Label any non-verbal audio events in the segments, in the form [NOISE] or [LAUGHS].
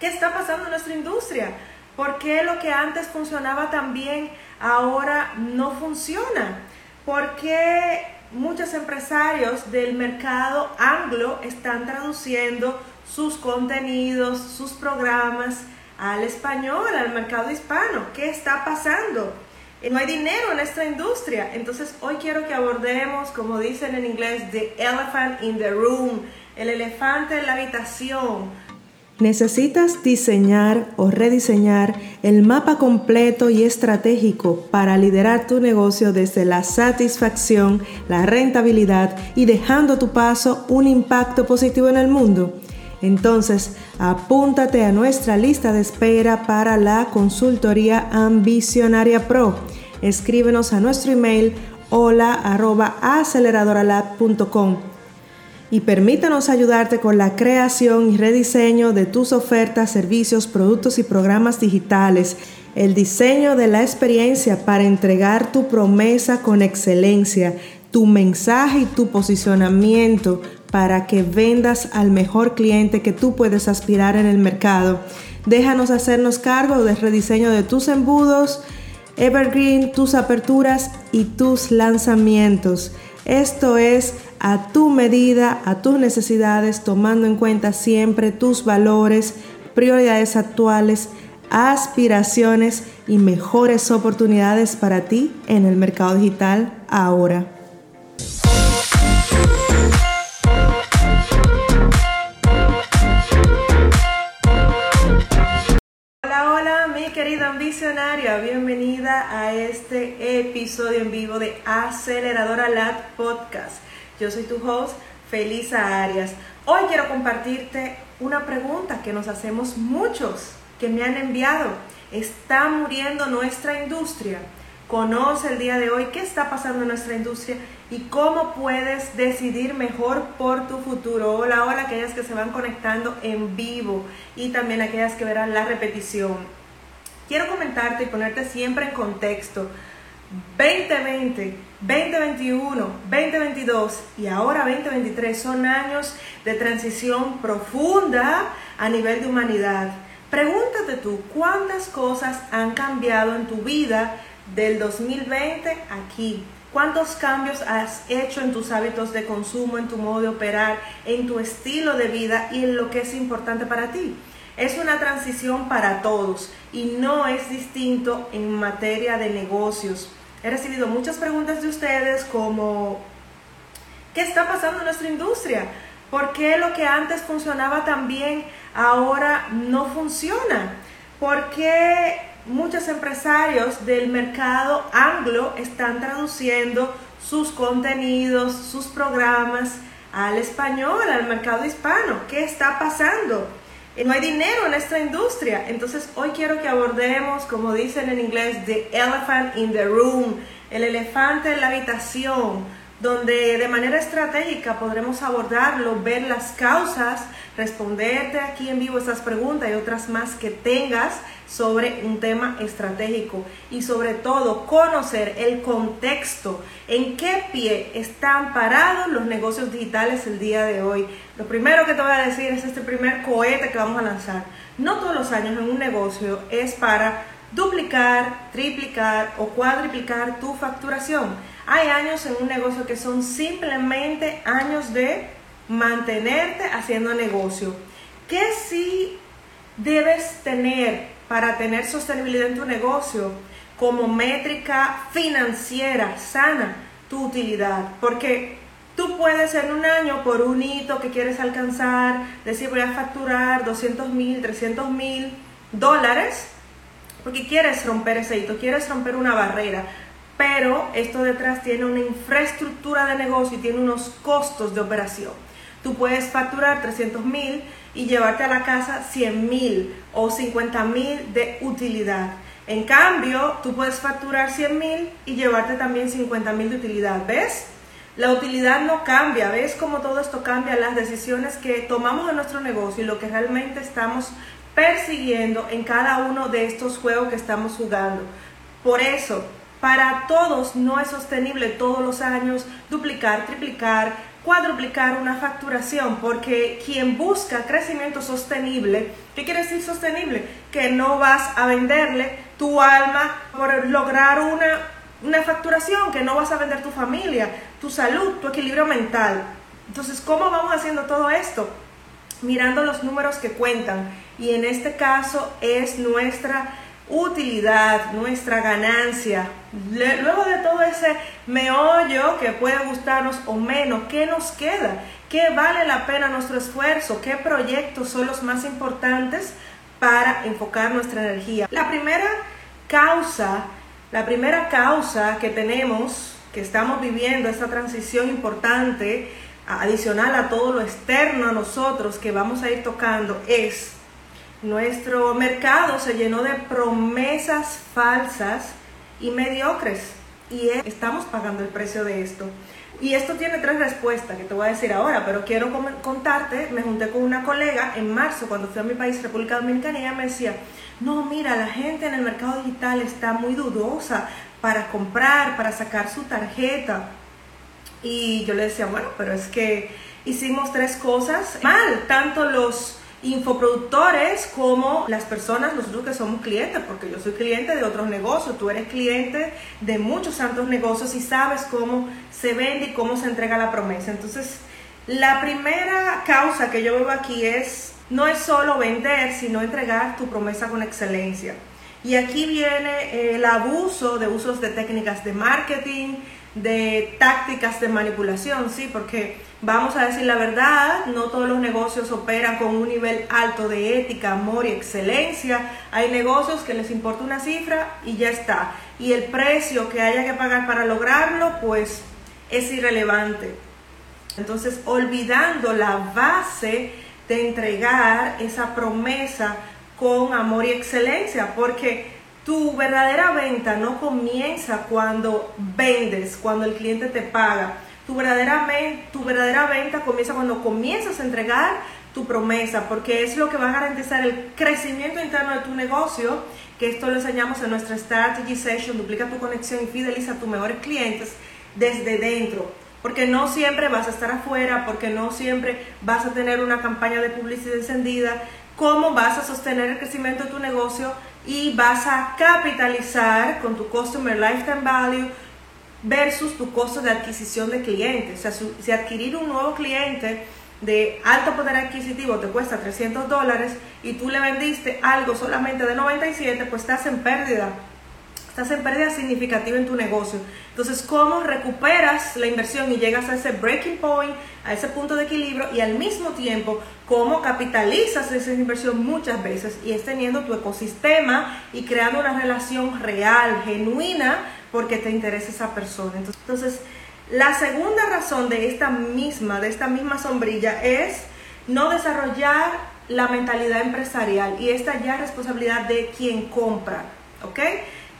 ¿Qué está pasando en nuestra industria? ¿Por qué lo que antes funcionaba tan bien ahora no funciona? ¿Por qué muchos empresarios del mercado anglo están traduciendo sus contenidos, sus programas al español, al mercado hispano? ¿Qué está pasando? No hay dinero en esta industria. Entonces hoy quiero que abordemos, como dicen en inglés, the elephant in the room, el elefante en la habitación Necesitas diseñar o rediseñar el mapa completo y estratégico para liderar tu negocio desde la satisfacción, la rentabilidad y dejando tu paso un impacto positivo en el mundo. Entonces, apúntate a nuestra lista de espera para la consultoría Ambicionaria Pro. Escríbenos a nuestro email hola y permítanos ayudarte con la creación y rediseño de tus ofertas, servicios, productos y programas digitales, el diseño de la experiencia para entregar tu promesa con excelencia, tu mensaje y tu posicionamiento para que vendas al mejor cliente que tú puedes aspirar en el mercado. Déjanos hacernos cargo del rediseño de tus embudos, evergreen, tus aperturas y tus lanzamientos. Esto es a tu medida, a tus necesidades, tomando en cuenta siempre tus valores, prioridades actuales, aspiraciones y mejores oportunidades para ti en el mercado digital ahora. Hola, hola, mi querida ambicionaria, bienvenida a este episodio en vivo de Aceleradora Lat Podcast. Yo soy tu host, Felisa Arias. Hoy quiero compartirte una pregunta que nos hacemos muchos que me han enviado. ¿Está muriendo nuestra industria? Conoce el día de hoy qué está pasando en nuestra industria y cómo puedes decidir mejor por tu futuro. Hola, hola, aquellas que se van conectando en vivo y también aquellas que verán la repetición. Quiero comentarte y ponerte siempre en contexto 2020, 2021, 2022 y ahora 2023 son años de transición profunda a nivel de humanidad. Pregúntate tú, ¿cuántas cosas han cambiado en tu vida del 2020 aquí? ¿Cuántos cambios has hecho en tus hábitos de consumo, en tu modo de operar, en tu estilo de vida y en lo que es importante para ti? Es una transición para todos y no es distinto en materia de negocios. He recibido muchas preguntas de ustedes como, ¿qué está pasando en nuestra industria? ¿Por qué lo que antes funcionaba tan bien ahora no funciona? ¿Por qué muchos empresarios del mercado anglo están traduciendo sus contenidos, sus programas al español, al mercado hispano? ¿Qué está pasando? No hay dinero en esta industria. Entonces hoy quiero que abordemos, como dicen en inglés, the elephant in the room, el elefante en la habitación, donde de manera estratégica podremos abordarlo, ver las causas, responderte aquí en vivo estas preguntas y otras más que tengas sobre un tema estratégico y sobre todo conocer el contexto, en qué pie están parados los negocios digitales el día de hoy. Lo primero que te voy a decir es este primer cohete que vamos a lanzar. No todos los años en un negocio es para duplicar, triplicar o cuadriplicar tu facturación. Hay años en un negocio que son simplemente años de mantenerte haciendo negocio. ¿Qué sí debes tener para tener sostenibilidad en tu negocio como métrica financiera sana tu utilidad? Porque tú puedes en un año por un hito que quieres alcanzar, decir voy a facturar 200 mil, 300 mil dólares porque quieres romper ese hito, quieres romper una barrera, pero esto detrás tiene una infraestructura de negocio y tiene unos costos de operación. Tú puedes facturar 300 mil y llevarte a la casa 100 mil o 50 mil de utilidad. En cambio, tú puedes facturar 100 mil y llevarte también 50 mil de utilidad. ¿Ves? La utilidad no cambia. ¿Ves cómo todo esto cambia? Las decisiones que tomamos en nuestro negocio y lo que realmente estamos persiguiendo en cada uno de estos juegos que estamos jugando. Por eso, para todos no es sostenible todos los años duplicar, triplicar, cuadruplicar una facturación, porque quien busca crecimiento sostenible, ¿qué quiere decir sostenible? Que no vas a venderle tu alma por lograr una, una facturación, que no vas a vender tu familia, tu salud, tu equilibrio mental. Entonces, ¿cómo vamos haciendo todo esto? Mirando los números que cuentan. Y en este caso es nuestra utilidad, nuestra ganancia. Luego de todo ese meollo que puede gustarnos o menos, ¿qué nos queda? ¿Qué vale la pena nuestro esfuerzo? ¿Qué proyectos son los más importantes para enfocar nuestra energía? La primera causa, la primera causa que tenemos, que estamos viviendo esta transición importante, adicional a todo lo externo a nosotros que vamos a ir tocando, es nuestro mercado se llenó de promesas falsas y mediocres y estamos pagando el precio de esto. Y esto tiene tres respuestas que te voy a decir ahora, pero quiero contarte, me junté con una colega en marzo cuando fui a mi país, República Dominicana, y ella me decía, no, mira, la gente en el mercado digital está muy dudosa para comprar, para sacar su tarjeta. Y yo le decía, bueno, pero es que hicimos tres cosas mal, tanto los infoproductores como las personas, nosotros que somos clientes, porque yo soy cliente de otros negocios, tú eres cliente de muchos santos negocios y sabes cómo se vende y cómo se entrega la promesa. Entonces, la primera causa que yo veo aquí es, no es solo vender, sino entregar tu promesa con excelencia. Y aquí viene el abuso de usos de técnicas de marketing, de tácticas de manipulación, ¿sí? Porque vamos a decir la verdad, no todos los negocios operan con un nivel alto de ética, amor y excelencia. Hay negocios que les importa una cifra y ya está. Y el precio que haya que pagar para lograrlo, pues es irrelevante. Entonces, olvidando la base de entregar esa promesa con amor y excelencia, porque tu verdadera venta no comienza cuando vendes, cuando el cliente te paga. Tu verdadera, tu verdadera venta comienza cuando comienzas a entregar tu promesa, porque es lo que va a garantizar el crecimiento interno de tu negocio, que esto lo enseñamos en nuestra Strategy Session, duplica tu conexión y fideliza a tus mejores clientes desde dentro. Porque no siempre vas a estar afuera, porque no siempre vas a tener una campaña de publicidad encendida. ¿Cómo vas a sostener el crecimiento de tu negocio? y vas a capitalizar con tu Customer Lifetime Value versus tu costo de adquisición de clientes. O sea, si adquirir un nuevo cliente de alto poder adquisitivo te cuesta 300 dólares y tú le vendiste algo solamente de 97, pues estás en pérdida estás en pérdida significativa en tu negocio. Entonces, ¿cómo recuperas la inversión y llegas a ese breaking point, a ese punto de equilibrio y al mismo tiempo, cómo capitalizas esa inversión muchas veces y es teniendo tu ecosistema y creando una relación real, genuina, porque te interesa esa persona. Entonces, la segunda razón de esta misma, de esta misma sombrilla es no desarrollar la mentalidad empresarial y esta ya responsabilidad de quien compra, ¿ok?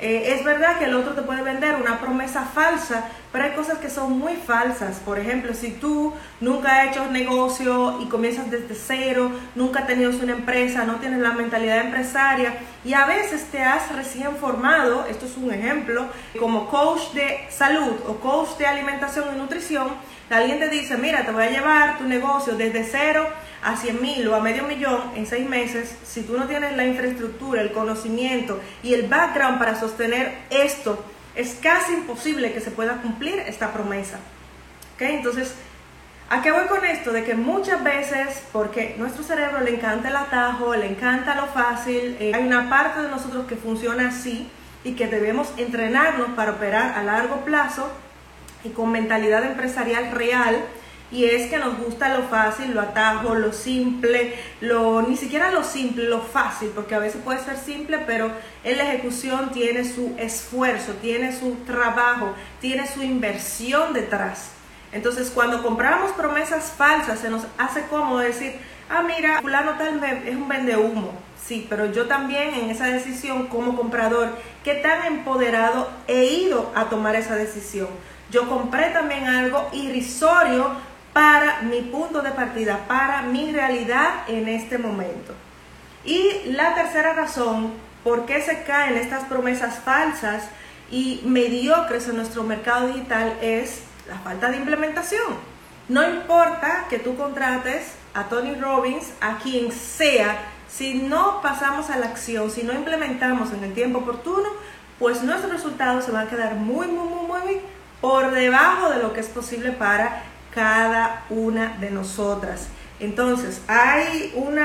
Eh, es verdad que el otro te puede vender una promesa falsa, pero hay cosas que son muy falsas. Por ejemplo, si tú nunca has hecho negocio y comienzas desde cero, nunca has tenido una empresa, no tienes la mentalidad empresaria y a veces te has recién formado, esto es un ejemplo, como coach de salud o coach de alimentación y nutrición, alguien te dice, mira, te voy a llevar tu negocio desde cero a 100 mil o a medio millón en seis meses, si tú no tienes la infraestructura, el conocimiento y el background para sostener esto, es casi imposible que se pueda cumplir esta promesa. ¿Okay? Entonces, ¿a qué voy con esto? De que muchas veces, porque nuestro cerebro le encanta el atajo, le encanta lo fácil, eh, hay una parte de nosotros que funciona así y que debemos entrenarnos para operar a largo plazo y con mentalidad empresarial real y es que nos gusta lo fácil, lo atajo, lo simple, lo ni siquiera lo simple, lo fácil, porque a veces puede ser simple, pero en la ejecución tiene su esfuerzo, tiene su trabajo, tiene su inversión detrás. Entonces, cuando compramos promesas falsas, se nos hace cómodo decir, ah, mira, fulano tal es un vende humo. Sí, pero yo también en esa decisión como comprador, ¿qué tan empoderado he ido a tomar esa decisión? Yo compré también algo irrisorio para mi punto de partida, para mi realidad en este momento. Y la tercera razón por qué se caen estas promesas falsas y mediocres en nuestro mercado digital es la falta de implementación. No importa que tú contrates a Tony Robbins, a quien sea, si no pasamos a la acción, si no implementamos en el tiempo oportuno, pues nuestros resultados se van a quedar muy, muy, muy, muy por debajo de lo que es posible para cada una de nosotras. Entonces, hay un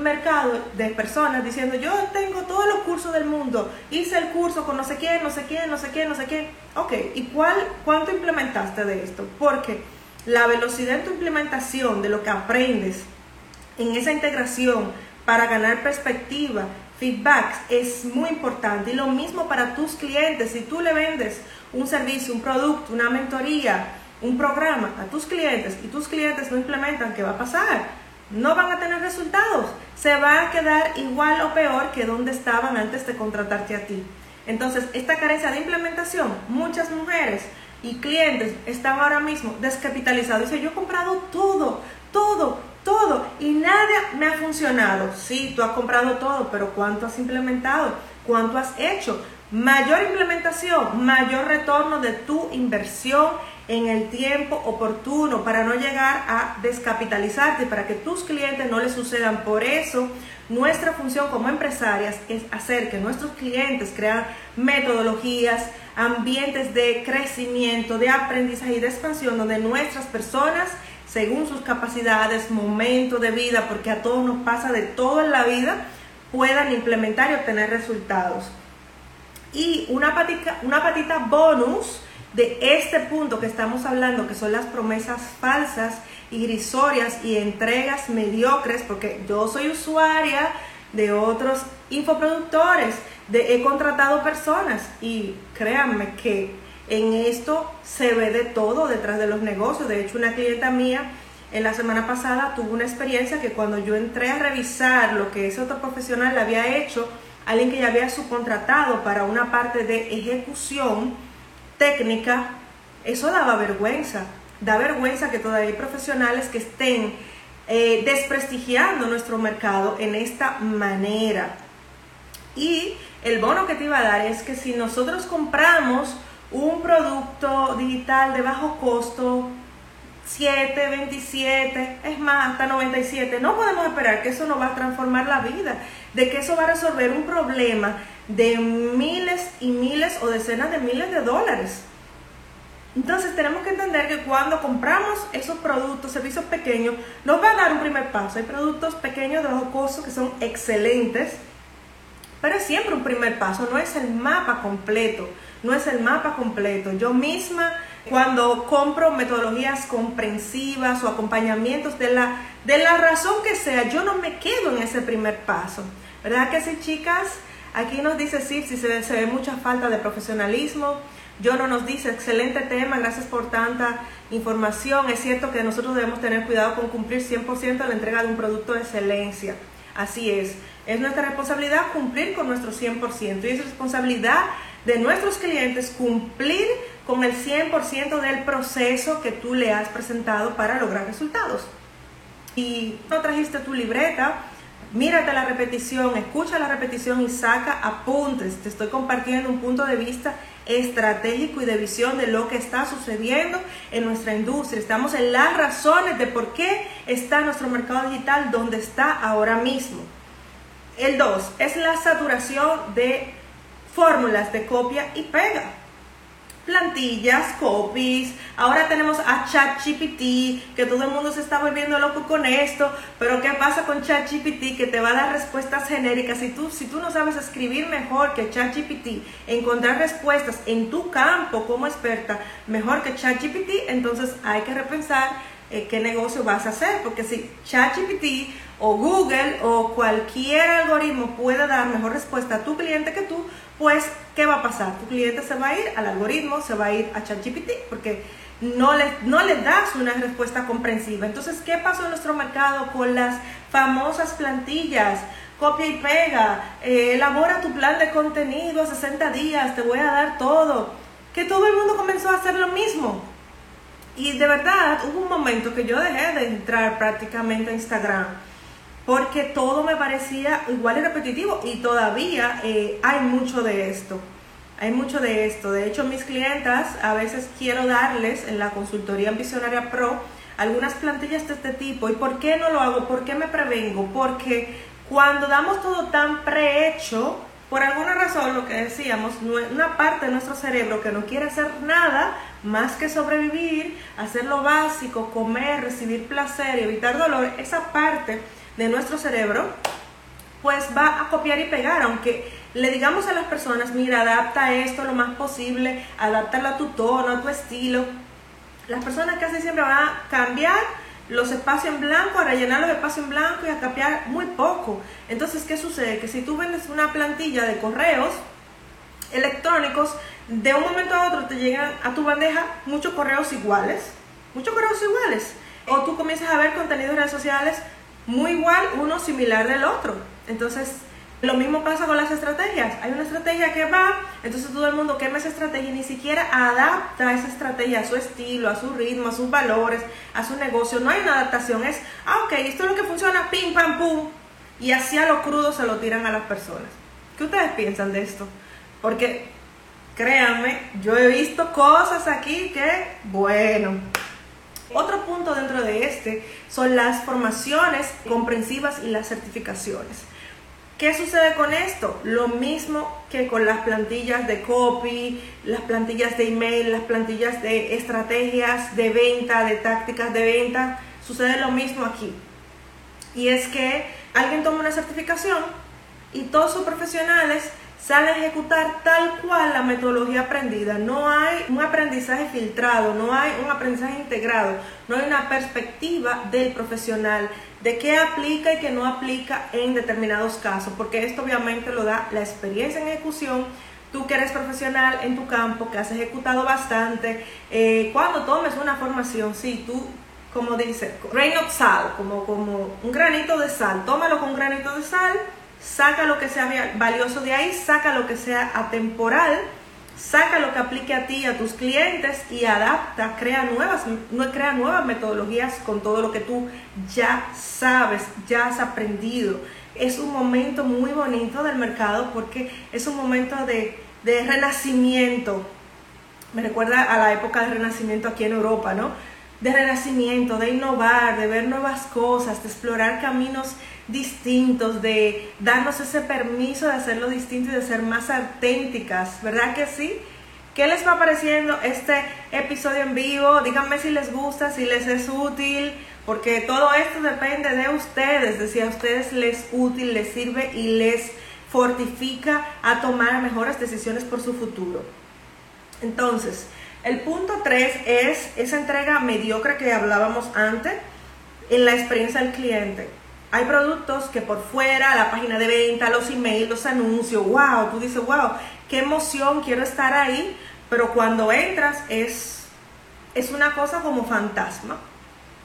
mercado de personas diciendo, yo tengo todos los cursos del mundo, hice el curso con no sé quién, no sé quién, no sé quién, no sé quién. Ok, ¿y cuál, cuánto implementaste de esto? Porque la velocidad de tu implementación, de lo que aprendes en esa integración para ganar perspectiva, feedbacks, es muy importante. Y lo mismo para tus clientes. Si tú le vendes un servicio, un producto, una mentoría, un programa a tus clientes y tus clientes no implementan, ¿qué va a pasar? No van a tener resultados. Se va a quedar igual o peor que donde estaban antes de contratarte a ti. Entonces, esta carencia de implementación, muchas mujeres y clientes están ahora mismo descapitalizados. Dicen, yo he comprado todo, todo, todo y nada me ha funcionado. Sí, tú has comprado todo, pero ¿cuánto has implementado? ¿Cuánto has hecho? Mayor implementación, mayor retorno de tu inversión en el tiempo oportuno para no llegar a descapitalizarte, para que tus clientes no les sucedan. Por eso, nuestra función como empresarias es hacer que nuestros clientes crean metodologías, ambientes de crecimiento, de aprendizaje y de expansión, donde nuestras personas, según sus capacidades, momento de vida, porque a todos nos pasa de todo en la vida, puedan implementar y obtener resultados. Y una patita, una patita bonus de este punto que estamos hablando, que son las promesas falsas, irrisorias y entregas mediocres, porque yo soy usuaria de otros infoproductores, de, he contratado personas y créanme que en esto se ve de todo detrás de los negocios. De hecho, una clienta mía en la semana pasada tuvo una experiencia que cuando yo entré a revisar lo que ese otro profesional le había hecho, alguien que ya había subcontratado para una parte de ejecución, técnica, eso daba vergüenza. Da vergüenza que todavía hay profesionales que estén eh, desprestigiando nuestro mercado en esta manera. Y el bono que te iba a dar es que si nosotros compramos un producto digital de bajo costo, 7, 27, es más, hasta 97, no podemos esperar que eso nos va a transformar la vida, de que eso va a resolver un problema de miles y miles o decenas de miles de dólares. Entonces tenemos que entender que cuando compramos esos productos, servicios pequeños, nos va a dar un primer paso. Hay productos pequeños de bajo costo que son excelentes, pero es siempre un primer paso, no es el mapa completo, no es el mapa completo. Yo misma cuando compro metodologías comprensivas o acompañamientos de la, de la razón que sea, yo no me quedo en ese primer paso. ¿Verdad que sí, chicas? Aquí nos dice sí, si se, ve mucha falta de profesionalismo. Yo no nos dice, excelente tema, gracias por tanta información. Es cierto que nosotros debemos tener cuidado con cumplir 100% la entrega de un producto de excelencia. Así es, es nuestra responsabilidad cumplir con nuestro 100% y es responsabilidad de nuestros clientes cumplir con el 100% del proceso que tú le has presentado para lograr resultados. Y no trajiste tu libreta, mírate la repetición, escucha la repetición y saca apuntes. Te estoy compartiendo un punto de vista estratégico y de visión de lo que está sucediendo en nuestra industria. Estamos en las razones de por qué está nuestro mercado digital donde está ahora mismo. El 2 es la saturación de fórmulas de copia y pega plantillas, copies. Ahora tenemos a ChatGPT, que todo el mundo se está volviendo loco con esto. Pero ¿qué pasa con ChatGPT? Que te va a dar respuestas genéricas. Si tú, si tú no sabes escribir mejor que ChatGPT, encontrar respuestas en tu campo como experta mejor que ChatGPT, entonces hay que repensar eh, qué negocio vas a hacer. Porque si ChatGPT o Google o cualquier algoritmo puede dar mejor respuesta a tu cliente que tú, pues, ¿qué va a pasar? Tu cliente se va a ir al algoritmo, se va a ir a ChatGPT, porque no le, no le das una respuesta comprensiva. Entonces, ¿qué pasó en nuestro mercado con las famosas plantillas? Copia y pega, eh, elabora tu plan de contenido a 60 días, te voy a dar todo. Que todo el mundo comenzó a hacer lo mismo. Y de verdad, hubo un momento que yo dejé de entrar prácticamente a Instagram porque todo me parecía igual y repetitivo y todavía eh, hay mucho de esto. Hay mucho de esto. De hecho, mis clientas a veces quiero darles en la consultoría Visionaria Pro algunas plantillas de este tipo. ¿Y por qué no lo hago? ¿Por qué me prevengo? Porque cuando damos todo tan prehecho, por alguna razón, lo que decíamos, una parte de nuestro cerebro que no quiere hacer nada más que sobrevivir, hacer lo básico, comer, recibir placer y evitar dolor, esa parte de nuestro cerebro, pues va a copiar y pegar, aunque le digamos a las personas, mira, adapta esto lo más posible, adáptalo a tu tono, a tu estilo. Las personas casi siempre van a cambiar los espacios en blanco, a rellenar los espacios en blanco y a copiar muy poco. Entonces, ¿qué sucede? Que si tú vendes una plantilla de correos electrónicos, de un momento a otro te llegan a tu bandeja muchos correos iguales, muchos correos iguales. O tú comienzas a ver contenidos en redes sociales muy igual, uno similar del otro. Entonces, lo mismo pasa con las estrategias. Hay una estrategia que va, entonces todo el mundo quema esa estrategia y ni siquiera adapta esa estrategia a su estilo, a su ritmo, a sus valores, a su negocio. No hay una adaptación, es, ah, ok, esto es lo que funciona, pim, pam, pum. Y así a lo crudo se lo tiran a las personas. ¿Qué ustedes piensan de esto? Porque, créanme, yo he visto cosas aquí que, bueno. Otro punto dentro de este son las formaciones comprensivas y las certificaciones. ¿Qué sucede con esto? Lo mismo que con las plantillas de copy, las plantillas de email, las plantillas de estrategias de venta, de tácticas de venta. Sucede lo mismo aquí. Y es que alguien toma una certificación y todos sus profesionales salen a ejecutar tal cual la metodología aprendida. No hay un aprendizaje filtrado, no hay un aprendizaje integrado, no hay una perspectiva del profesional de qué aplica y qué no aplica en determinados casos, porque esto obviamente lo da la experiencia en ejecución. Tú que eres profesional en tu campo, que has ejecutado bastante, eh, cuando tomes una formación, sí, tú, como dice, grain of sal, como, como un granito de sal, tómalo con un granito de sal, saca lo que sea valioso de ahí, saca lo que sea atemporal, saca lo que aplique a ti y a tus clientes y adapta, crea nuevas, crea nuevas metodologías con todo lo que tú ya sabes, ya has aprendido. Es un momento muy bonito del mercado porque es un momento de, de renacimiento. Me recuerda a la época de renacimiento aquí en Europa, ¿no? De renacimiento, de innovar, de ver nuevas cosas, de explorar caminos distintos, de darnos ese permiso de hacerlo distinto y de ser más auténticas, ¿verdad que sí? ¿Qué les va pareciendo este episodio en vivo? Díganme si les gusta, si les es útil, porque todo esto depende de ustedes, de si a ustedes les útil, les sirve y les fortifica a tomar mejores decisiones por su futuro. Entonces, el punto 3 es esa entrega mediocre que hablábamos antes en la experiencia del cliente. Hay productos que por fuera, la página de venta, los emails, los anuncios, wow, tú dices, wow, qué emoción, quiero estar ahí, pero cuando entras es, es una cosa como fantasma.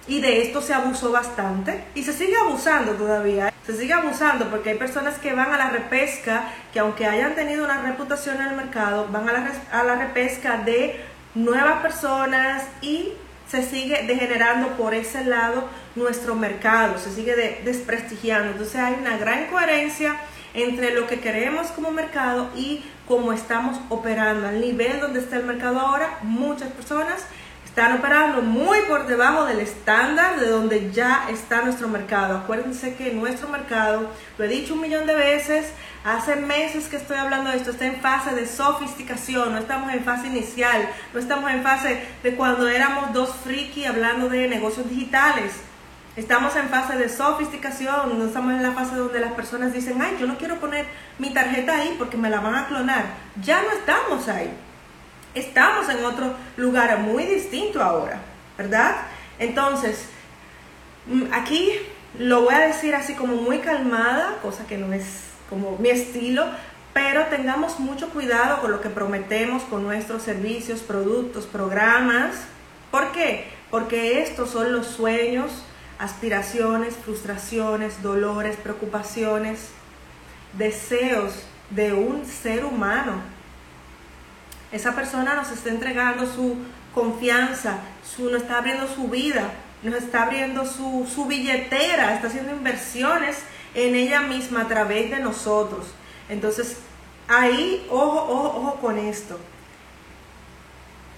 Y de esto se abusó bastante y se sigue abusando todavía. Se sigue abusando porque hay personas que van a la repesca, que aunque hayan tenido una reputación en el mercado, van a la, a la repesca de nuevas personas y se sigue degenerando por ese lado nuestro mercado, se sigue desprestigiando. Entonces hay una gran coherencia entre lo que queremos como mercado y cómo estamos operando. Al nivel donde está el mercado ahora, muchas personas están operando muy por debajo del estándar de donde ya está nuestro mercado. Acuérdense que nuestro mercado, lo he dicho un millón de veces, hace meses que estoy hablando de esto, está en fase de sofisticación, no estamos en fase inicial, no estamos en fase de cuando éramos dos friki hablando de negocios digitales. Estamos en fase de sofisticación, no estamos en la fase donde las personas dicen, ay, yo no quiero poner mi tarjeta ahí porque me la van a clonar. Ya no estamos ahí estamos en otro lugar muy distinto ahora, ¿verdad? Entonces, mm, aquí lo voy a decir así como muy calmada, cosa que no es como mi estilo, pero tengamos mucho cuidado con lo que prometemos con nuestros servicios, productos, programas. ¿Por qué? Porque estos son los sueños, aspiraciones, frustraciones, dolores, preocupaciones, deseos de un ser humano esa persona nos está entregando su confianza, su, nos está abriendo su vida, nos está abriendo su, su billetera, está haciendo inversiones en ella misma a través de nosotros. Entonces, ahí, ojo, ojo, ojo con esto.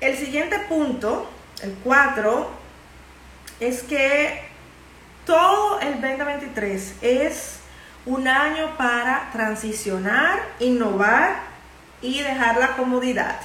El siguiente punto, el 4, es que todo el 2023 es un año para transicionar, innovar y dejar la comodidad.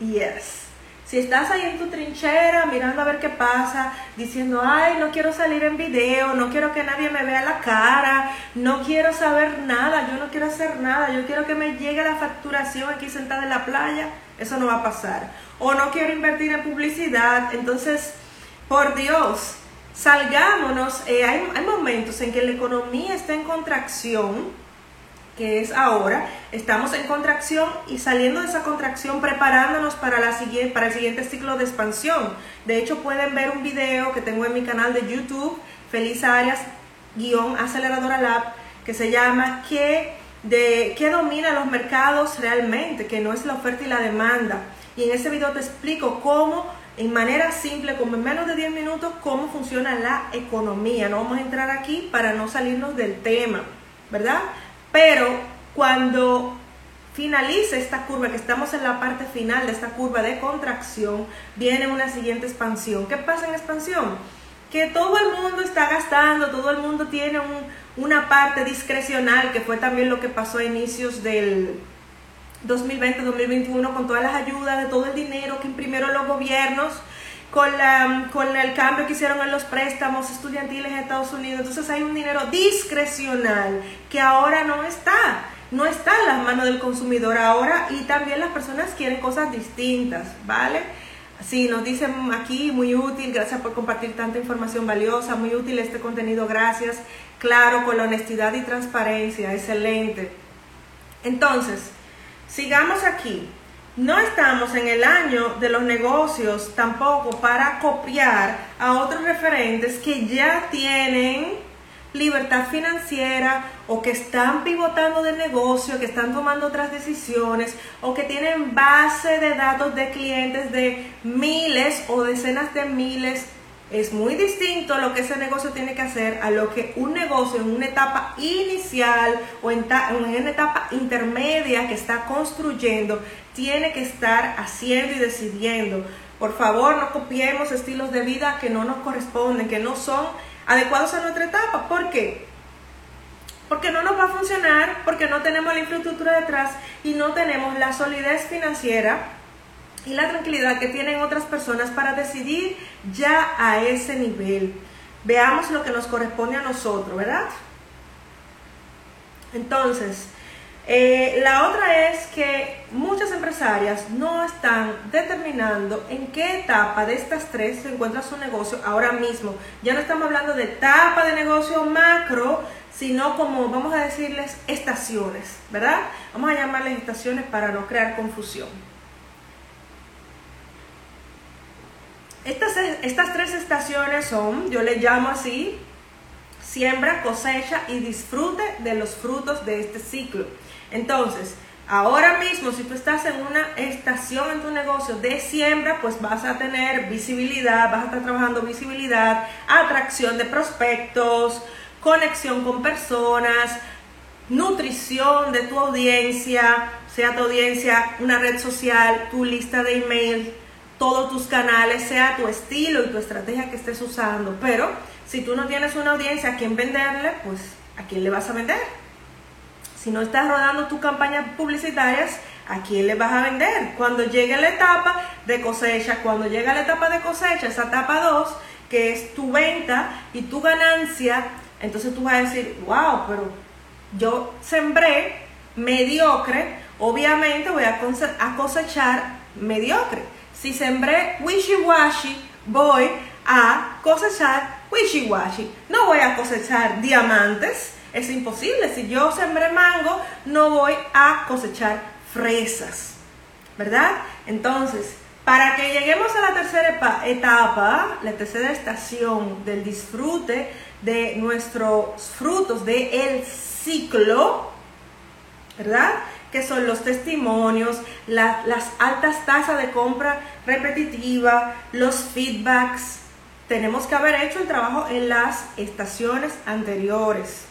Yes. Si estás ahí en tu trinchera mirando a ver qué pasa, diciendo, ay, no quiero salir en video, no quiero que nadie me vea la cara, no quiero saber nada, yo no quiero hacer nada, yo quiero que me llegue la facturación aquí sentada en la playa, eso no va a pasar. O no quiero invertir en publicidad, entonces, por Dios, salgámonos, eh, hay, hay momentos en que la economía está en contracción, que es ahora, estamos en contracción y saliendo de esa contracción preparándonos para, la siguiente, para el siguiente ciclo de expansión. De hecho, pueden ver un video que tengo en mi canal de YouTube, Feliz Arias, guion aceleradora lab, que se llama ¿Qué, de, ¿Qué domina los mercados realmente? Que no es la oferta y la demanda. Y en ese video te explico cómo, en manera simple, como en menos de 10 minutos, cómo funciona la economía. No vamos a entrar aquí para no salirnos del tema, ¿verdad? Pero cuando finalice esta curva, que estamos en la parte final de esta curva de contracción, viene una siguiente expansión. ¿Qué pasa en expansión? Que todo el mundo está gastando, todo el mundo tiene una parte discrecional, que fue también lo que pasó a inicios del 2020-2021 con todas las ayudas de todo el dinero que imprimieron los gobiernos con, la, con el cambio que hicieron en los préstamos estudiantiles en Estados Unidos. Entonces hay un dinero discrecional que ahora no está, no está en las manos del consumidor ahora y también las personas quieren cosas distintas, ¿vale? Sí, nos dicen aquí, muy útil, gracias por compartir tanta información valiosa, muy útil este contenido, gracias. Claro, con la honestidad y transparencia, excelente. Entonces, sigamos aquí. No estamos en el año de los negocios tampoco para copiar a otros referentes que ya tienen libertad financiera o que están pivotando de negocio, que están tomando otras decisiones o que tienen base de datos de clientes de miles o decenas de miles es muy distinto lo que ese negocio tiene que hacer a lo que un negocio en una etapa inicial o en, una etapa intermedia que está construyendo tiene que estar haciendo y decidiendo. Por favor, no copiemos estilos de vida que no nos corresponden, que no son adecuados a nuestra etapa. ¿Por qué? Porque no nos va a funcionar, porque no tenemos la infraestructura detrás y no tenemos la solidez financiera y la tranquilidad que tienen otras personas para decidir ya a ese nivel. Veamos lo que nos corresponde a nosotros, ¿verdad? Entonces, eh, la otra es que muchas empresarias no están determinando en qué etapa de estas tres se encuentra su negocio ahora mismo. Ya no estamos hablando de etapa de negocio macro, sino como vamos a decirles estaciones, ¿verdad? Vamos a llamarles estaciones para no crear confusión. Estas, estas tres estaciones son, yo le llamo así, siembra, cosecha y disfrute de los frutos de este ciclo. Entonces, ahora mismo, si tú estás en una estación en tu negocio de siembra, pues vas a tener visibilidad, vas a estar trabajando visibilidad, atracción de prospectos, conexión con personas, nutrición de tu audiencia, sea tu audiencia una red social, tu lista de email, todos tus canales, sea tu estilo y tu estrategia que estés usando. Pero si tú no tienes una audiencia a quien venderle, pues ¿a quién le vas a vender? Si no estás rodando tus campañas publicitarias, ¿a quién le vas a vender? Cuando llegue la etapa de cosecha, cuando llega la etapa de cosecha, esa etapa 2, que es tu venta y tu ganancia, entonces tú vas a decir, wow, pero yo sembré mediocre, obviamente voy a cosechar mediocre. Si sembré wishy-washy, voy a cosechar wishy-washy. No voy a cosechar diamantes, es imposible. Si yo sembré mango, no voy a cosechar fresas, ¿verdad? Entonces, para que lleguemos a la tercera etapa, la tercera estación del disfrute de nuestros frutos del el ciclo, ¿verdad? Que son los testimonios, las altas tasas de compra repetitiva, los feedbacks. Tenemos que haber hecho el trabajo en las estaciones anteriores.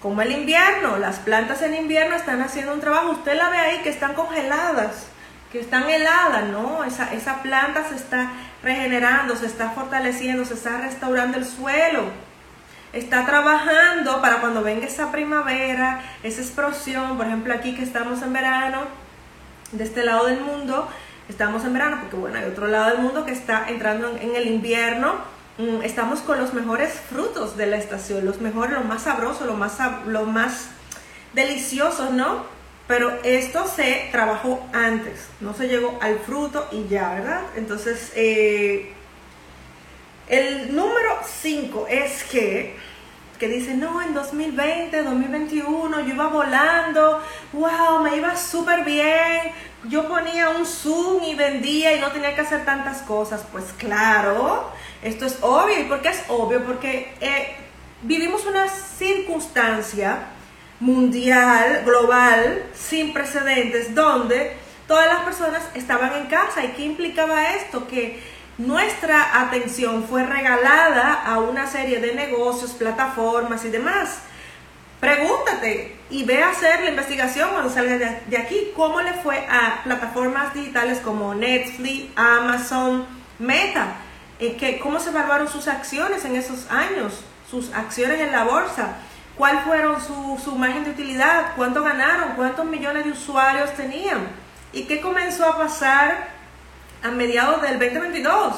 Como el invierno, las plantas en invierno están haciendo un trabajo, usted la ve ahí que están congeladas, que están heladas, ¿no? Esa, esa planta se está regenerando, se está fortaleciendo, se está restaurando el suelo. Está trabajando para cuando venga esa primavera, esa explosión, por ejemplo aquí que estamos en verano, de este lado del mundo, estamos en verano, porque bueno, hay otro lado del mundo que está entrando en, el invierno, mm, estamos con los mejores frutos de la estación, los mejores, los más sabrosos, los más, los más deliciosos, ¿no? Pero esto se trabajó antes, no se llegó al fruto y ya, ¿verdad? Entonces, eh, el número 5 es que, que dice, no, en 2020, 2021, yo iba volando, wow, me iba súper bien, yo ponía un Zoom y vendía y no tenía que hacer tantas cosas. Pues claro, esto es obvio. ¿Y por qué es obvio? Porque eh, vivimos una circunstancia mundial, global, sin precedentes, donde todas las personas estaban en casa. ¿Y qué implicaba esto? Que nuestra atención fue regalada a una serie de negocios, plataformas y demás. Pregúntate y ve a hacer la investigación cuando salga de, aquí. ¿Cómo le fue a plataformas digitales como Netflix, Amazon, Meta? Eh, que, ¿Cómo se evaluaron sus acciones en esos años? Sus acciones en la bolsa. ¿Cuál fueron su, su margen de utilidad? ¿Cuánto ganaron? ¿Cuántos millones de usuarios tenían? ¿Y qué comenzó a pasar a mediados del 2022?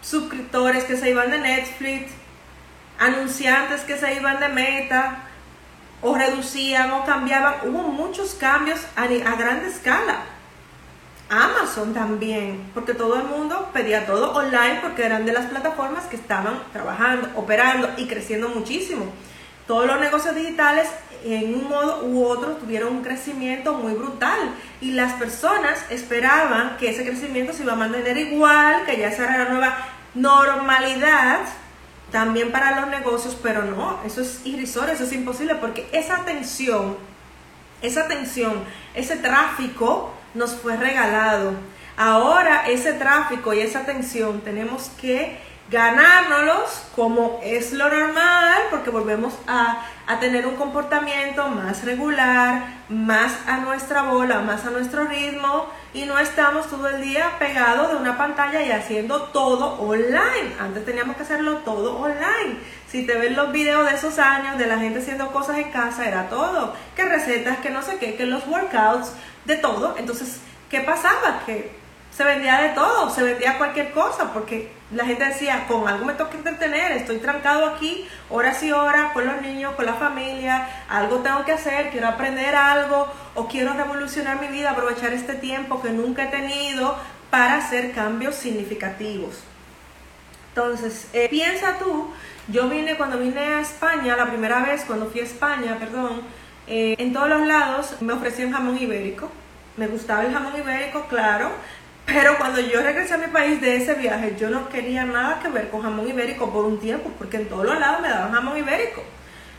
Suscriptores que se iban de Netflix, anunciantes que se iban de meta o reducían o cambiaban. Hubo muchos cambios a, a gran escala. Amazon también, porque todo el mundo pedía todo online porque eran de las plataformas que estaban trabajando, operando y creciendo muchísimo. Todos los negocios digitales en un modo u otro tuvieron un crecimiento muy brutal y las personas esperaban que ese crecimiento se iba a mantener igual, que ya será la nueva normalidad también para los negocios, pero no, eso es irrisorio, eso es imposible porque esa atención, esa atención, ese tráfico nos fue regalado. Ahora ese tráfico y esa atención tenemos que ganárnoslos como es lo normal, porque volvemos a, a, tener un comportamiento más regular, más a nuestra bola, más a nuestro ritmo, y no estamos todo el día pegados de una pantalla y haciendo todo online. Antes teníamos que hacerlo todo online. Si te ven los videos de esos años de la gente haciendo cosas en casa, era todo. Que recetas, que no sé qué, que los workouts, de todo. Entonces, ¿qué pasaba? Que se vendía de todo, se vendía cualquier cosa, porque la gente decía, con algo me toca entretener, estoy trancado aquí horas y horas con los niños, con la familia, algo tengo que hacer, quiero aprender algo o quiero revolucionar mi vida, aprovechar este tiempo que nunca he tenido para hacer cambios significativos. Entonces, eh, piensa tú, yo vine cuando vine a España, la primera vez cuando fui a España, perdón, eh, en todos los lados me ofrecían jamón ibérico, me gustaba el jamón ibérico, claro, pero cuando yo regresé a mi país de ese viaje, yo no quería nada que ver con jamón ibérico por un tiempo, porque en todos los lados me daban jamón ibérico.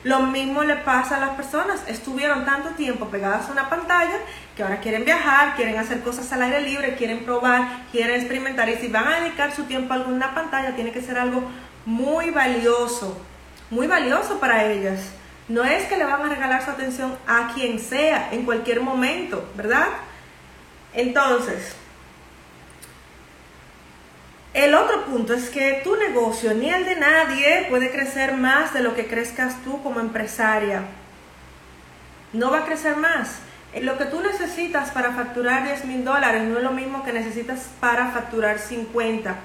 Lo mismo le pasa a las personas, estuvieron tanto tiempo pegadas a una pantalla que ahora quieren viajar, quieren hacer cosas al aire libre, quieren probar, quieren experimentar y si van a dedicar su tiempo a alguna pantalla tiene que ser algo muy valioso, muy valioso para ellas. No es que le van a regalar su atención a quien sea en cualquier momento, ¿verdad? Entonces, el otro punto es que tu negocio ni el de nadie puede crecer más de lo que crezcas tú como empresaria. No va a crecer más. Lo que tú necesitas para facturar 10 mil dólares no es lo mismo que necesitas para facturar 50,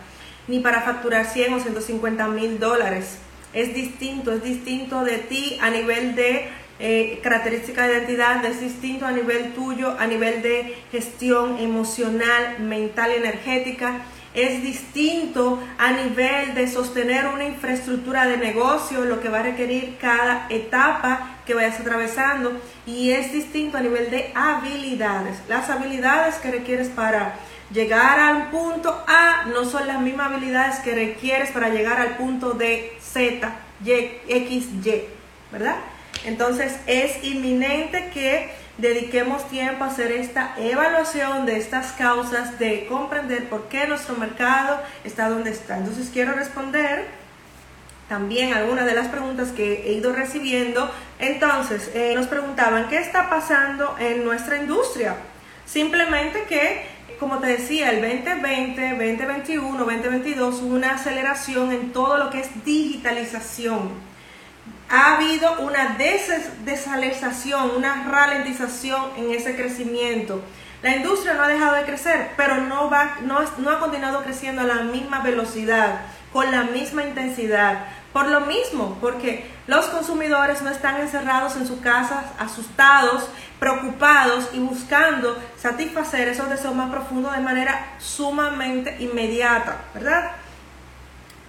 ni para facturar 100 o 150 mil dólares. Es distinto, es distinto de ti a nivel de eh, característica de identidad, es distinto a nivel tuyo, a nivel de gestión emocional, mental y energética es distinto a nivel de sostener una infraestructura de negocio, lo que va a requerir cada etapa que vayas atravesando y es distinto a nivel de habilidades. Las habilidades que requieres para llegar al punto A no son las mismas habilidades que requieres para llegar al punto de Z, Y, X, Y, ¿verdad? Entonces es inminente que dediquemos tiempo a hacer esta evaluación de estas causas, de comprender por qué nuestro mercado está donde está. Entonces quiero responder también algunas de las preguntas que he ido recibiendo. Entonces, eh, nos preguntaban, ¿qué está pasando en nuestra industria? Simplemente que, como te decía, el 2020, 2021, 2022 hubo una aceleración en todo lo que es digitalización. Ha habido una desalerización, una ralentización en ese crecimiento. La industria no ha dejado de crecer, pero no, va, no ha continuado creciendo a la misma velocidad, con la misma intensidad. Por lo mismo, porque los consumidores no están encerrados en sus casas, asustados, preocupados y buscando satisfacer esos deseos más profundos de manera sumamente inmediata, ¿verdad?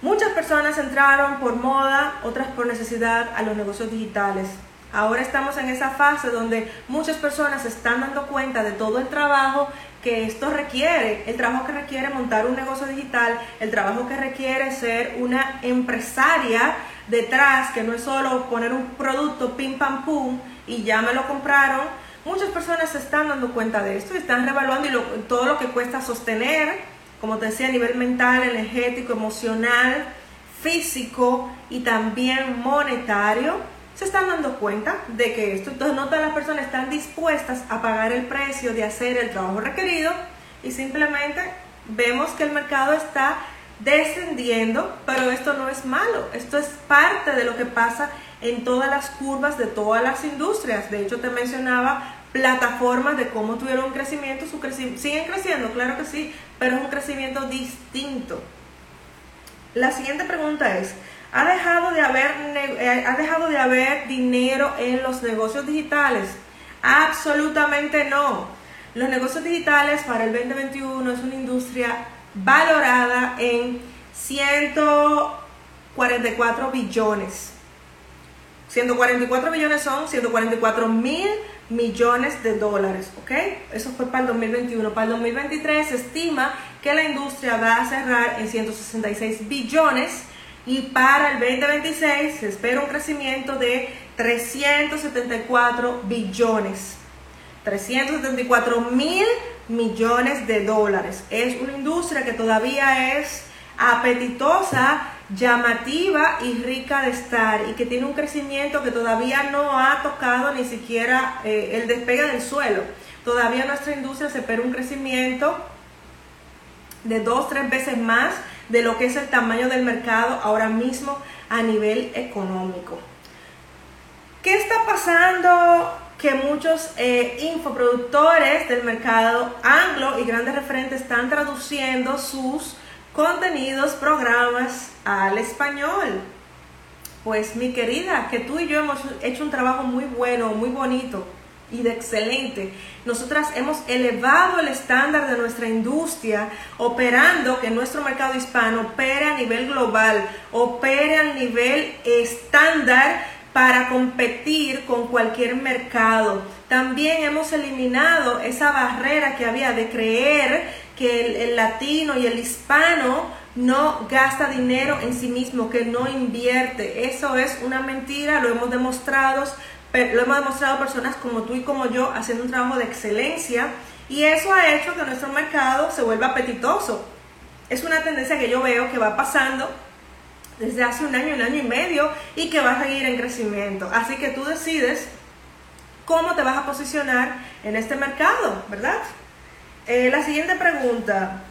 Muchas personas entraron por moda, otras por necesidad a los negocios digitales. Ahora estamos en esa fase donde muchas personas se están dando cuenta de todo el trabajo que esto requiere, el trabajo que requiere montar un negocio digital, el trabajo que requiere ser una empresaria detrás, que no es solo poner un producto pim pam pum y ya me lo compraron. Muchas personas se están dando cuenta de esto y están revaluando todo lo que cuesta sostener, como te decía, a nivel mental, energético, emocional, físico y también monetario se están dando cuenta de que esto, entonces no todas las personas están dispuestas a pagar el precio de hacer el trabajo requerido y simplemente vemos que el mercado está descendiendo, pero esto no es malo, esto es parte de lo que pasa en todas las curvas de todas las industrias. De hecho, te mencionaba plataformas de cómo tuvieron un crecimiento, su siguen creciendo, claro que sí, pero es un crecimiento distinto. La siguiente pregunta es, ¿Ha dejado de haber, eh, ha dejado de haber dinero en los negocios digitales? Absolutamente no. Los negocios digitales para el 2021 es una industria valorada en 144 billones. 144 billones son 144 mil millones de dólares, ¿ok? Eso fue para el 2021. Para el 2023 se estima que la industria va a cerrar en 166 billones y para el 2026 se espera un crecimiento de 374 billones. 374 mil millones de dólares. Es una industria que todavía es apetitosa, llamativa y rica de estar y que tiene un crecimiento que todavía no ha tocado ni siquiera eh, el despegue del suelo. Todavía nuestra industria se espera un crecimiento de dos, tres veces más de lo que es el tamaño del mercado ahora mismo a nivel económico. ¿Qué está pasando? Que muchos eh, infoproductores del mercado anglo y grandes referentes están traduciendo sus contenidos, programas al español. Pues mi querida, que tú y yo hemos hecho un trabajo muy bueno, muy bonito y de excelente. Nosotras hemos elevado el estándar de nuestra industria, operando que nuestro mercado hispano opere a nivel global, opere a nivel estándar para competir con cualquier mercado. También hemos eliminado esa barrera que había de creer que el, latino y el hispano no gasta dinero en sí mismo, que no invierte. Eso es una mentira, lo hemos demostrado lo hemos demostrado personas como tú y como yo haciendo un trabajo de excelencia y eso ha hecho que nuestro mercado se vuelva apetitoso. Es una tendencia que yo veo que va pasando desde hace un año, un año y medio y que va a seguir en crecimiento. Así que tú decides cómo te vas a posicionar en este mercado, ¿verdad? Eh, la siguiente pregunta,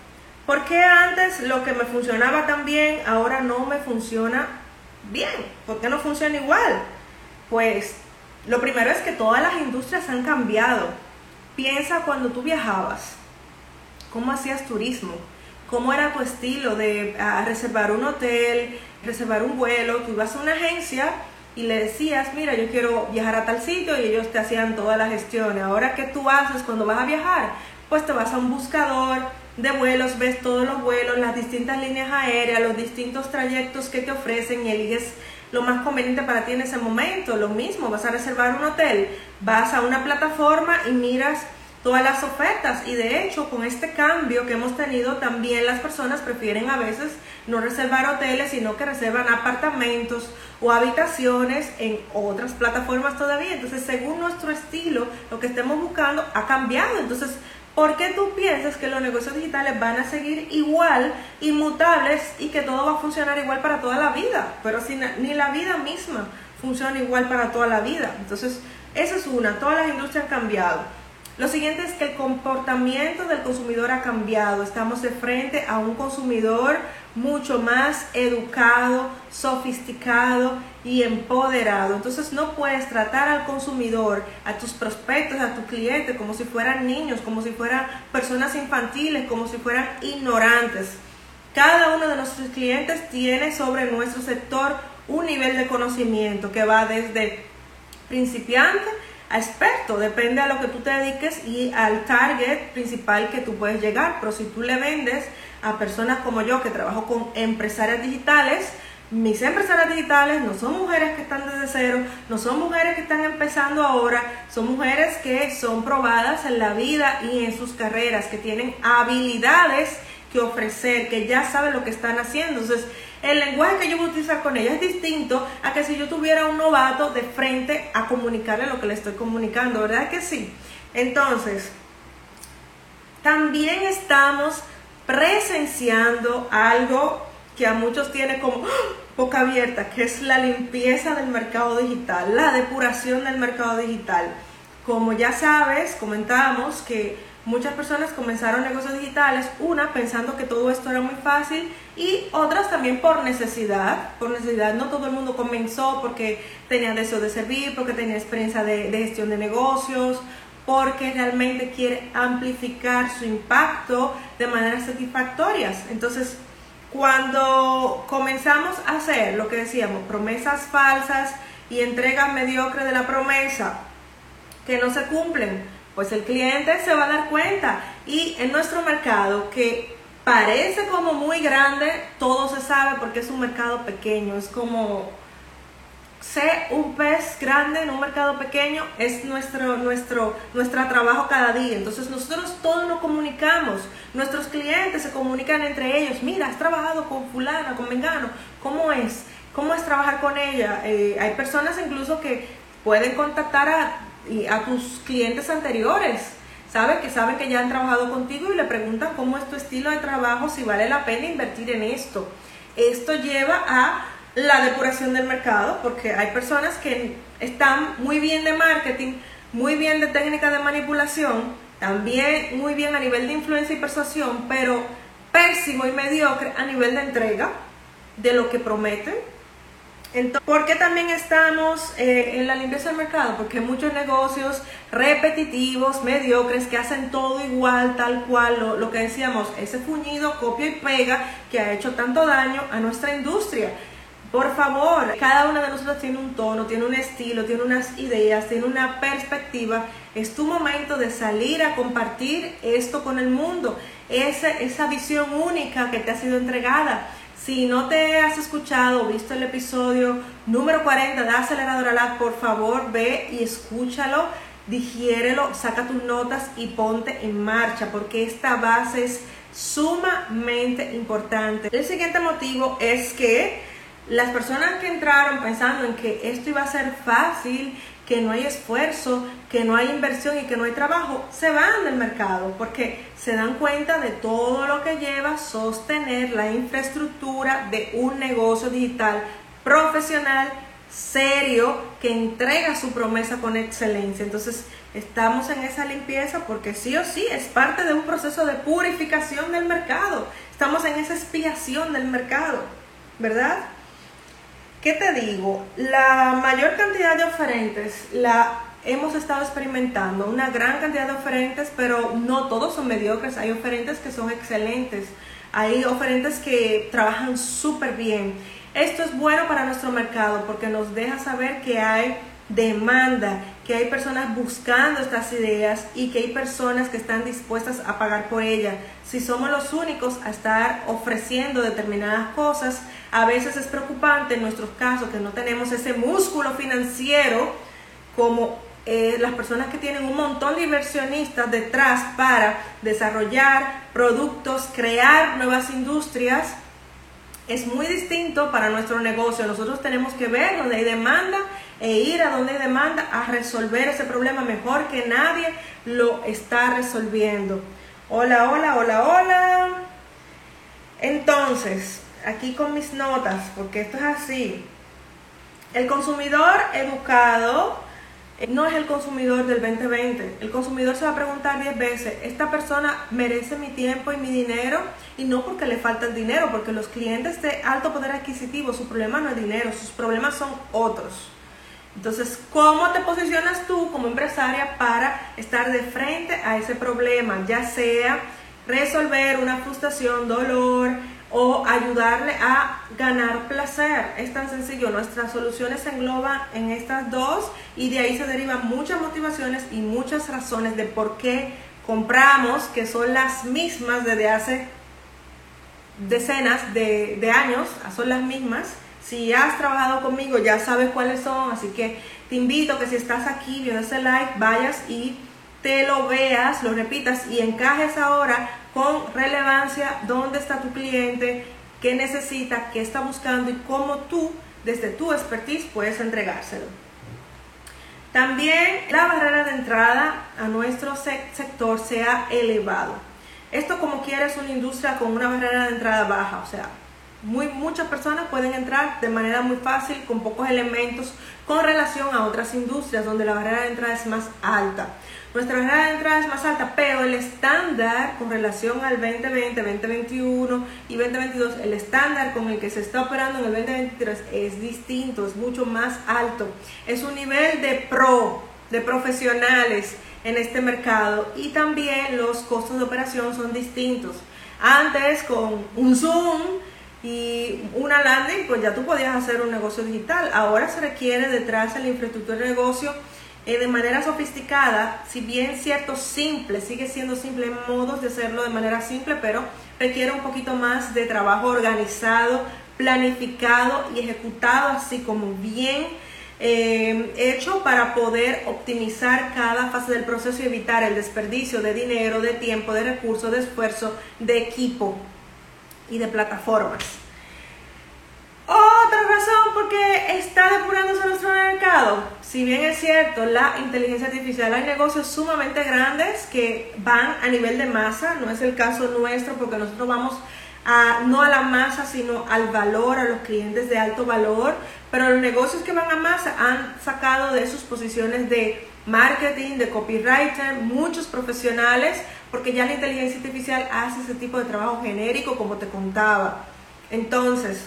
¿por qué antes lo que me funcionaba tan bien ahora no me funciona bien? ¿Por qué no funciona igual? Pues lo primero es que todas las industrias han cambiado. Piensa cuando tú viajabas, cómo hacías turismo, cómo era tu estilo de reservar un hotel, reservar un vuelo. Tú ibas a una agencia y le decías, mira, yo quiero viajar a tal sitio y ellos te hacían todas las gestiones. Ahora, ¿qué tú haces cuando vas a viajar? Pues te vas a un buscador de vuelos, ves todos los vuelos, las distintas líneas aéreas, los distintos trayectos que te ofrecen y eliges lo más conveniente para ti en ese momento. Lo mismo, vas a reservar un hotel, vas a una plataforma y miras todas las ofertas. Y de hecho con este cambio que hemos tenido también las personas prefieren a veces no reservar hoteles sino que reservan apartamentos o habitaciones en otras plataformas todavía. Entonces según nuestro estilo lo que estemos buscando ha cambiado. Entonces ¿Por qué tú piensas que los negocios digitales van a seguir igual, inmutables y que todo va a funcionar igual para toda la vida? Pero ni la vida misma funciona igual para toda la vida. Entonces, esa es una, todas las industrias han cambiado. Lo siguiente es que el comportamiento del consumidor ha cambiado. Estamos de frente a un consumidor mucho más educado, sofisticado y empoderado. Entonces no puedes tratar al consumidor, a tus prospectos, a tus clientes como si fueran niños, como si fueran personas infantiles, como si fueran ignorantes. Cada uno de nuestros clientes tiene sobre nuestro sector un nivel de conocimiento que va desde principiante a experto, depende a lo que tú te dediques y al target principal que tú puedes llegar. Pero si tú le vendes a personas como yo que trabajo con empresarias digitales, mis empresarias digitales no son mujeres que están desde cero, no son mujeres que están empezando ahora, son mujeres que son probadas en la vida y en sus carreras, que tienen habilidades que ofrecer, que ya saben lo que están haciendo. Entonces, el lenguaje que yo voy a utilizar con ella es distinto a que si yo tuviera un novato de frente a comunicarle lo que le estoy comunicando, ¿verdad que sí? Entonces, también estamos presenciando algo que a muchos tiene como ¡ah! boca abierta, que es la limpieza del mercado digital, la depuración del mercado digital. Como ya sabes, comentamos que Muchas personas comenzaron negocios digitales, una pensando que todo esto era muy fácil y otras también por necesidad. Por necesidad, no todo el mundo comenzó porque tenía deseo de servir, porque tenía experiencia de, gestión de negocios, porque realmente quiere amplificar su impacto de manera satisfactorias. Entonces, cuando comenzamos a hacer lo que decíamos, promesas falsas y entregas mediocres de la promesa que no se cumplen, pues el cliente se va a dar cuenta. Y en nuestro mercado, que parece como muy grande, todo se sabe porque es un mercado pequeño, es como ser un pez grande en un mercado pequeño es nuestro, nuestro, nuestro trabajo cada día. Entonces nosotros todos nos comunicamos, nuestros clientes se comunican entre ellos. Mira, has trabajado con fulana, con mengano, ¿cómo es? ¿Cómo es trabajar con ella? Eh, hay personas incluso que pueden contactar a a tus clientes anteriores, ¿sabes? Que saben que ya han trabajado contigo y le preguntan cómo es tu estilo de trabajo, si vale la pena invertir en esto. Esto lleva a la depuración del mercado, porque hay personas que están muy bien de marketing, muy bien de técnica de manipulación, también muy bien a nivel de influencia y persuasión, pero pésimo y mediocre a nivel de entrega de lo que prometen entonces, ¿Por qué también estamos eh, en la limpieza del mercado? Porque hay muchos negocios repetitivos, mediocres, que hacen todo igual, tal cual, lo, que decíamos, ese fuñido, copia y pega, que ha hecho tanto daño a nuestra industria. Por favor, cada una de nosotros tiene un tono, tiene un estilo, tiene unas ideas, tiene una perspectiva. Es tu momento de salir a compartir esto con el mundo, esa, esa visión única que te ha sido entregada. Si no te has escuchado o visto el episodio número 40 de Aceleradora Lab, por favor ve y escúchalo, digiérelo, saca tus notas y ponte en marcha porque esta base es sumamente importante. El siguiente motivo es que las personas que entraron pensando en que esto iba a ser fácil, que no hay esfuerzo, que no hay inversión y que no hay trabajo, se van del mercado porque se dan cuenta de todo lo que lleva sostener la infraestructura de un negocio digital profesional, serio, que entrega su promesa con excelencia. Entonces, estamos en esa limpieza porque sí o sí es parte de un proceso de purificación del mercado. Estamos en esa expiación del mercado, ¿verdad? ¿Qué te digo? La mayor cantidad de oferentes la hemos estado experimentando, una gran cantidad de oferentes, pero no todos son mediocres, hay oferentes que son excelentes, hay oferentes que trabajan súper bien. Esto es bueno para nuestro mercado porque nos deja saber que hay demanda, que hay personas buscando estas ideas y que hay personas que están dispuestas a pagar por ellas. Si somos los únicos a estar ofreciendo determinadas cosas, a veces es preocupante en nuestros casos que no tenemos ese músculo financiero como eh, las personas que tienen un montón de inversionistas detrás para desarrollar productos, crear nuevas industrias. Es muy distinto para nuestro negocio. Nosotros tenemos que ver dónde hay demanda e ir a donde hay demanda a resolver ese problema mejor que nadie lo está resolviendo. Hola, hola, hola, hola. Entonces, aquí con mis notas, porque esto es así. El consumidor educado eh, no es el consumidor del 2020. El consumidor se va a preguntar 10 veces, ¿esta persona merece mi tiempo y mi dinero? Y no porque le falta el dinero, porque los clientes de alto poder adquisitivo, su problema no es dinero, sus problemas son otros. Entonces, ¿cómo te posicionas tú como empresaria para estar de frente a ese problema? Ya sea resolver una frustración, dolor, o ayudarle a ganar placer. Es tan sencillo. Nuestras soluciones se engloban en estas dos y de ahí se derivan muchas motivaciones y muchas razones de por qué compramos, que son las mismas desde hace decenas de, años, son las mismas. Si has trabajado conmigo ya sabes cuáles son, así que te invito que si estás aquí viendo ese like, vayas y te lo veas, lo repitas y encajes ahora con relevancia dónde está tu cliente, qué necesita, qué está buscando y cómo tú, desde tu expertise, puedes entregárselo. También la barrera de entrada a nuestro sector se ha elevado. Esto como quieres una industria con una barrera de entrada baja, o sea, muy, muchas personas pueden entrar de manera muy fácil con pocos elementos con relación a otras industrias donde la barrera de entrada es más alta. Nuestra barrera de entrada es más alta, pero el estándar con relación al 2020, 2021 y 2022, el estándar con el que se está operando en el 2023 es distinto, es mucho más alto. Es un nivel de pro, de profesionales en este mercado y también los costos de operación son distintos. Antes con un Zoom y una landing, pues ya tú podías hacer un negocio digital. Ahora se requiere detrás de la infraestructura de negocio eh, de manera sofisticada, si bien cierto simple, sigue siendo simple, modos de hacerlo de manera simple, pero requiere un poquito más de trabajo organizado, planificado y ejecutado así como bien eh, hecho para poder optimizar cada fase del proceso y evitar el desperdicio de dinero, de tiempo, de recursos, de esfuerzo, de equipo y de plataformas. Otra razón porque está depurándose nuestro mercado. Si bien es cierto, la inteligencia artificial, hay negocios sumamente grandes que van a nivel de masa, no es el caso nuestro porque nosotros vamos a, no a la masa, sino al valor, a los clientes de alto valor, pero los negocios que van a masa han sacado de sus posiciones de marketing, de copywriter, muchos profesionales, porque ya la inteligencia artificial hace ese tipo de trabajo genérico, como te contaba. Entonces,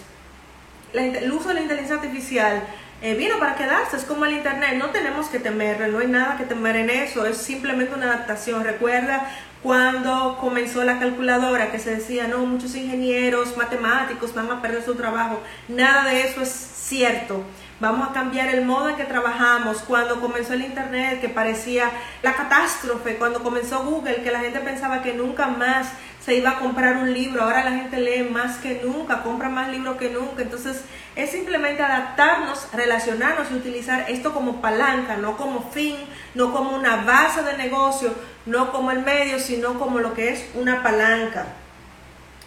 el uso de la inteligencia artificial eh, vino para quedarse, es como el Internet, no tenemos que temerle, no hay nada que temer en eso, es simplemente una adaptación. Recuerda cuando comenzó la calculadora que se decía, no, muchos ingenieros, matemáticos van a perder su trabajo, nada de eso es cierto. Vamos a cambiar el modo en que trabajamos. Cuando comenzó el Internet, que parecía la catástrofe, cuando comenzó Google, que la gente pensaba que nunca más se iba a comprar un libro, ahora la gente lee más que nunca, compra más libros que nunca, entonces es simplemente adaptarnos, relacionarnos y utilizar esto como palanca, no como fin, no como una base de negocio, no como el medio, sino como lo que es una palanca.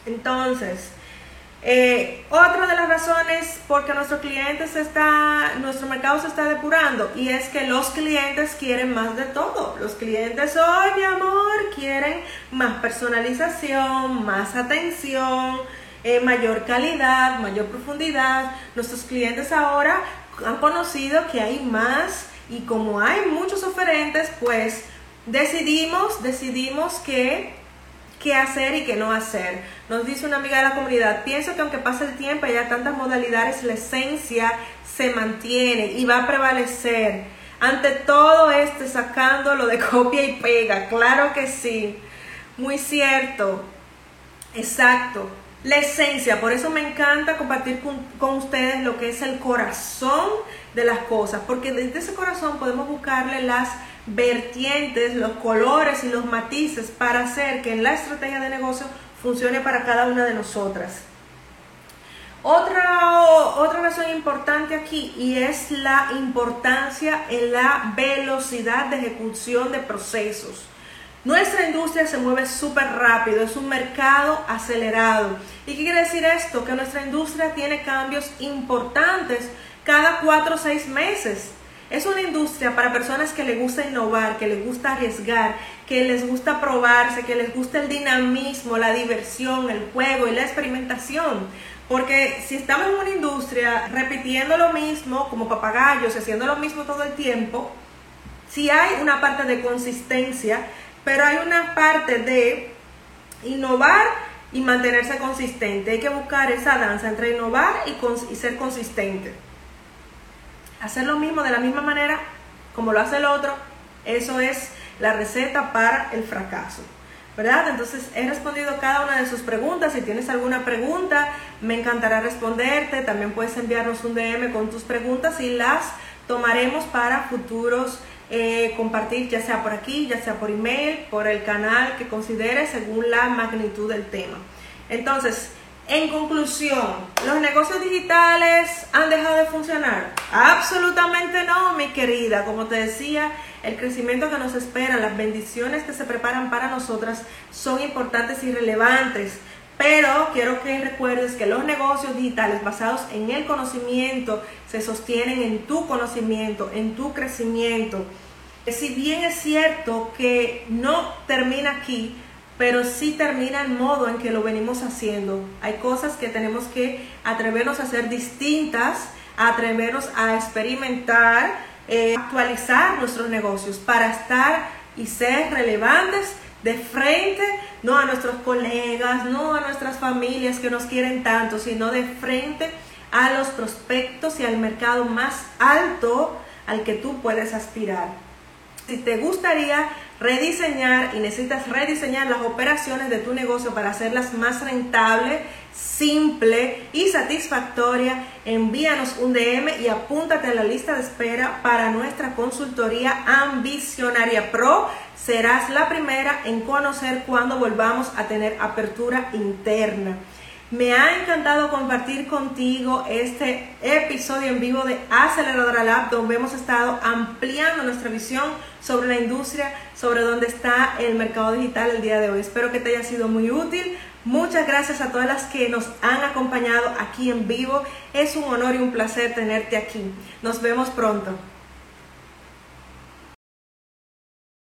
Entonces, eh, otra de las razones porque nuestro cliente se está, nuestro mercado se está depurando y es que los clientes quieren más de todo. Los clientes hoy, mi amor, quieren más personalización, más atención, eh, mayor calidad, mayor profundidad. Nuestros clientes ahora han conocido que hay más y como hay muchos oferentes, pues decidimos, decidimos que qué hacer y qué no hacer. Nos dice una amiga de la comunidad, pienso que aunque pase el tiempo y haya tantas modalidades, la esencia se mantiene y va a prevalecer. Ante todo este sacándolo de [LAUGHS] copia y pega, claro que sí, muy cierto, exacto. La esencia, por eso me encanta compartir con, con ustedes lo que es el corazón de las cosas, porque desde ese corazón podemos buscarle las vertientes, los colores y los matices para hacer que la estrategia de negocio funcione para cada una de nosotras. Otra, otra razón importante aquí y es la importancia en la velocidad de ejecución de procesos. Nuestra industria se mueve súper rápido, es un mercado acelerado. ¿Y qué quiere decir esto? Que nuestra industria tiene cambios importantes cada cuatro o seis meses. Es una industria para personas que les gusta innovar, que les gusta arriesgar, que les gusta probarse, que les gusta el dinamismo, la diversión, el juego y la experimentación. Porque si estamos en una industria repitiendo lo mismo como papagayos, haciendo lo mismo todo el tiempo, Sí hay una parte de consistencia, pero hay una parte de innovar y mantenerse consistente. Hay que buscar esa danza entre innovar y ser consistente. Hacer lo mismo de la misma manera como lo hace el otro, eso es la receta para el fracaso. ¿verdad? Entonces he respondido cada una de sus preguntas. Si tienes alguna pregunta, me encantará responderte. También puedes enviarnos un DM con tus preguntas y las tomaremos para futuros eh, compartir, ya sea por aquí, ya sea por email, por el canal que consideres según la magnitud del tema. Entonces, en conclusión, ¿los negocios digitales han dejado de funcionar? Absolutamente no, mi querida. Como te decía, el crecimiento que nos espera, las bendiciones que se preparan para nosotras son importantes y relevantes. Pero quiero que recuerdes que los negocios digitales basados en el conocimiento se sostienen en tu conocimiento, en tu crecimiento. Si bien es cierto que no termina aquí, pero sí termina el modo en que lo venimos haciendo. Hay cosas que tenemos que atrevernos a hacer distintas, atrevernos a experimentar, eh, actualizar nuestros negocios para estar y ser relevantes de frente, no a nuestros colegas, no a nuestras familias que nos quieren tanto, sino de frente a los prospectos y al mercado más alto al que tú puedes aspirar. Si te gustaría rediseñar y necesitas rediseñar las operaciones de tu negocio para hacerlas más rentable, simple y satisfactoria, envíanos un DM y apúntate a la lista de espera para nuestra consultoría Ambicionaria Pro. Serás la primera en conocer cuando volvamos a tener apertura interna. Me ha encantado compartir contigo este episodio en vivo de Aceleradora Lab, donde hemos estado ampliando nuestra visión sobre la industria, sobre dónde está el mercado digital el día de hoy. Espero que te haya sido muy útil. Muchas gracias a todas las que nos han acompañado aquí en vivo. Es un honor y un placer tenerte aquí. Nos vemos pronto.